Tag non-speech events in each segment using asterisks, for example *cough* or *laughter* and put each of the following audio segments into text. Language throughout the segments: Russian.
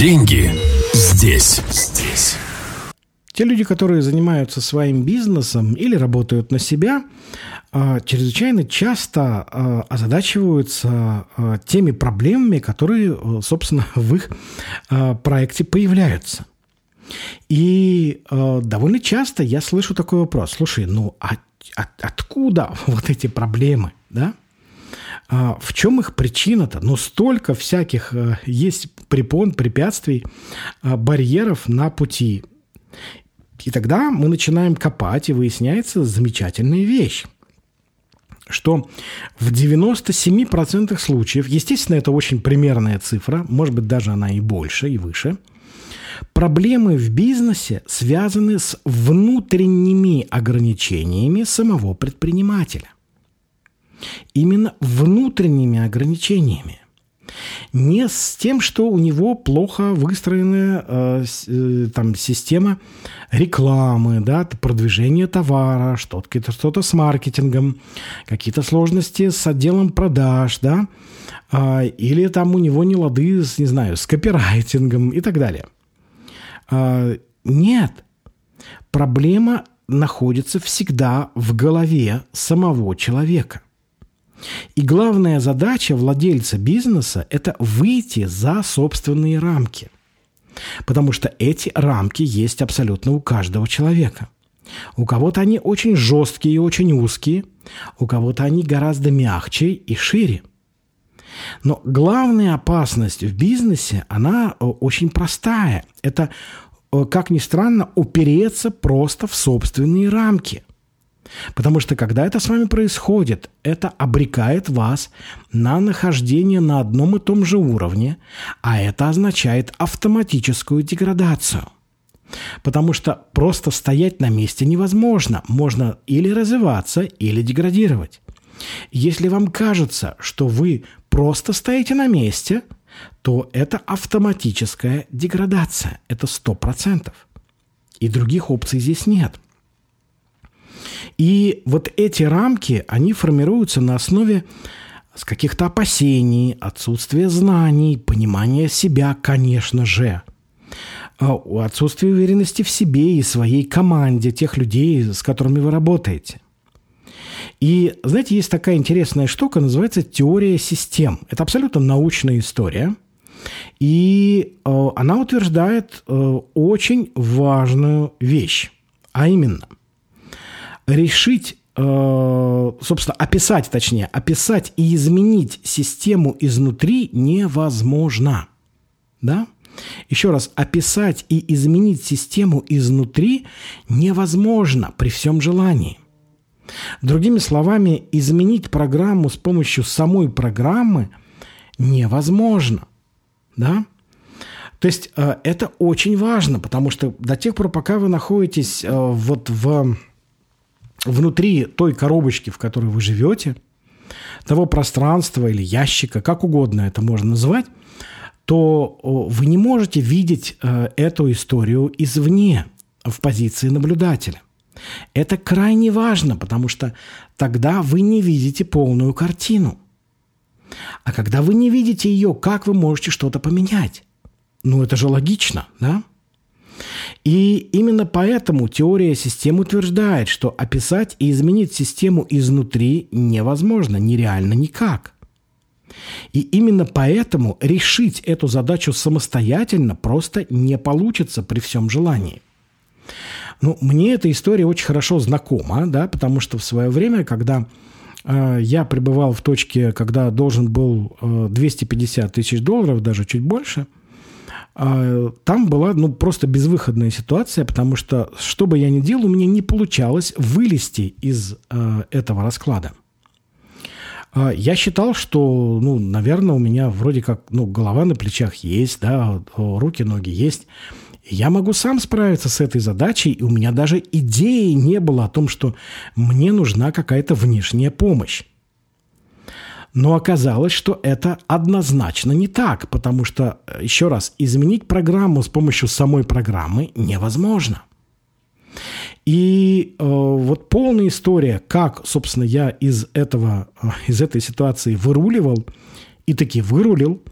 Деньги здесь. Здесь. Те люди, которые занимаются своим бизнесом или работают на себя, а, чрезвычайно часто а, озадачиваются а, теми проблемами, которые, собственно, *laughs* в их проекте появляются. И довольно часто я слышу такой вопрос. Слушай, ну а, от, откуда *laughs* вот эти проблемы, да? В чем их причина-то? Ну, столько всяких есть препон, препятствий, барьеров на пути. И тогда мы начинаем копать, и выясняется замечательная вещь что в 97% случаев, естественно, это очень примерная цифра, может быть, даже она и больше, и выше, проблемы в бизнесе связаны с внутренними ограничениями самого предпринимателя. Именно внутренними ограничениями. Не с тем, что у него плохо выстроенная э, э, там, система рекламы, да, продвижения товара, что-то, что-то с маркетингом, какие-то сложности с отделом продаж, да, э, или там у него не лады с, не знаю, с копирайтингом и так далее. Э, нет. Проблема находится всегда в голове самого человека. И главная задача владельца бизнеса – это выйти за собственные рамки. Потому что эти рамки есть абсолютно у каждого человека. У кого-то они очень жесткие и очень узкие, у кого-то они гораздо мягче и шире. Но главная опасность в бизнесе, она э, очень простая. Это, э, как ни странно, упереться просто в собственные рамки – Потому что когда это с вами происходит, это обрекает вас на нахождение на одном и том же уровне, а это означает автоматическую деградацию. Потому что просто стоять на месте невозможно. Можно или развиваться, или деградировать. Если вам кажется, что вы просто стоите на месте, то это автоматическая деградация. Это 100%. И других опций здесь нет – и вот эти рамки, они формируются на основе с каких-то опасений, отсутствия знаний, понимания себя, конечно же, а, отсутствия уверенности в себе и своей команде, тех людей, с которыми вы работаете. И, знаете, есть такая интересная штука, называется теория систем. Это абсолютно научная история. И э, она утверждает э, очень важную вещь, а именно – решить э, собственно, описать, точнее, описать и изменить систему изнутри невозможно. Да? Еще раз, описать и изменить систему изнутри невозможно при всем желании. Другими словами, изменить программу с помощью самой программы невозможно. Да? То есть э, это очень важно, потому что до тех пор, пока вы находитесь э, вот в внутри той коробочки, в которой вы живете, того пространства или ящика, как угодно это можно называть, то вы не можете видеть э, эту историю извне, в позиции наблюдателя. Это крайне важно, потому что тогда вы не видите полную картину. А когда вы не видите ее, как вы можете что-то поменять? Ну, это же логично, да? И именно поэтому теория систем утверждает, что описать и изменить систему изнутри невозможно, нереально никак. И именно поэтому решить эту задачу самостоятельно просто не получится при всем желании. Ну, мне эта история очень хорошо знакома, да, потому что в свое время, когда э, я пребывал в точке, когда должен был э, 250 тысяч долларов, даже чуть больше – там была ну, просто безвыходная ситуация, потому что, что бы я ни делал, у меня не получалось вылезти из э, этого расклада. Э, я считал, что, ну, наверное, у меня вроде как ну, голова на плечах есть, да, руки, ноги есть. Я могу сам справиться с этой задачей, и у меня даже идеи не было о том, что мне нужна какая-то внешняя помощь. Но оказалось, что это однозначно не так, потому что, э, еще раз, изменить программу с помощью самой программы невозможно. И э, вот полная история, как, собственно, я из этого, э, из этой ситуации выруливал, и таки вырулил,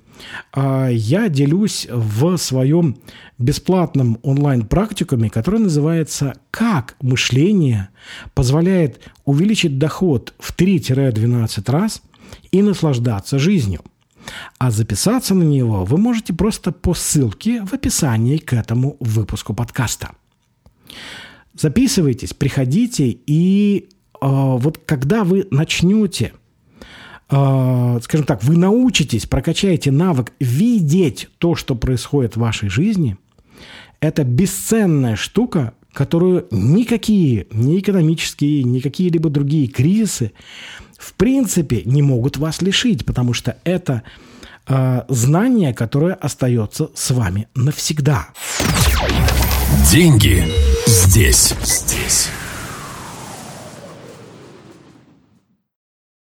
я делюсь в своем бесплатном онлайн-практикуме, который называется «Как мышление позволяет увеличить доход в 3-12 раз и наслаждаться жизнью». А записаться на него вы можете просто по ссылке в описании к этому выпуску подкаста. Записывайтесь, приходите, и э, вот когда вы начнете – э, скажем так, вы научитесь, прокачаете навык видеть то, что происходит в вашей жизни, это бесценная штука, которую никакие, ни экономические, ни какие-либо другие кризисы в принципе не могут вас лишить, потому что это э, знание, которое остается с вами навсегда. Деньги здесь, здесь.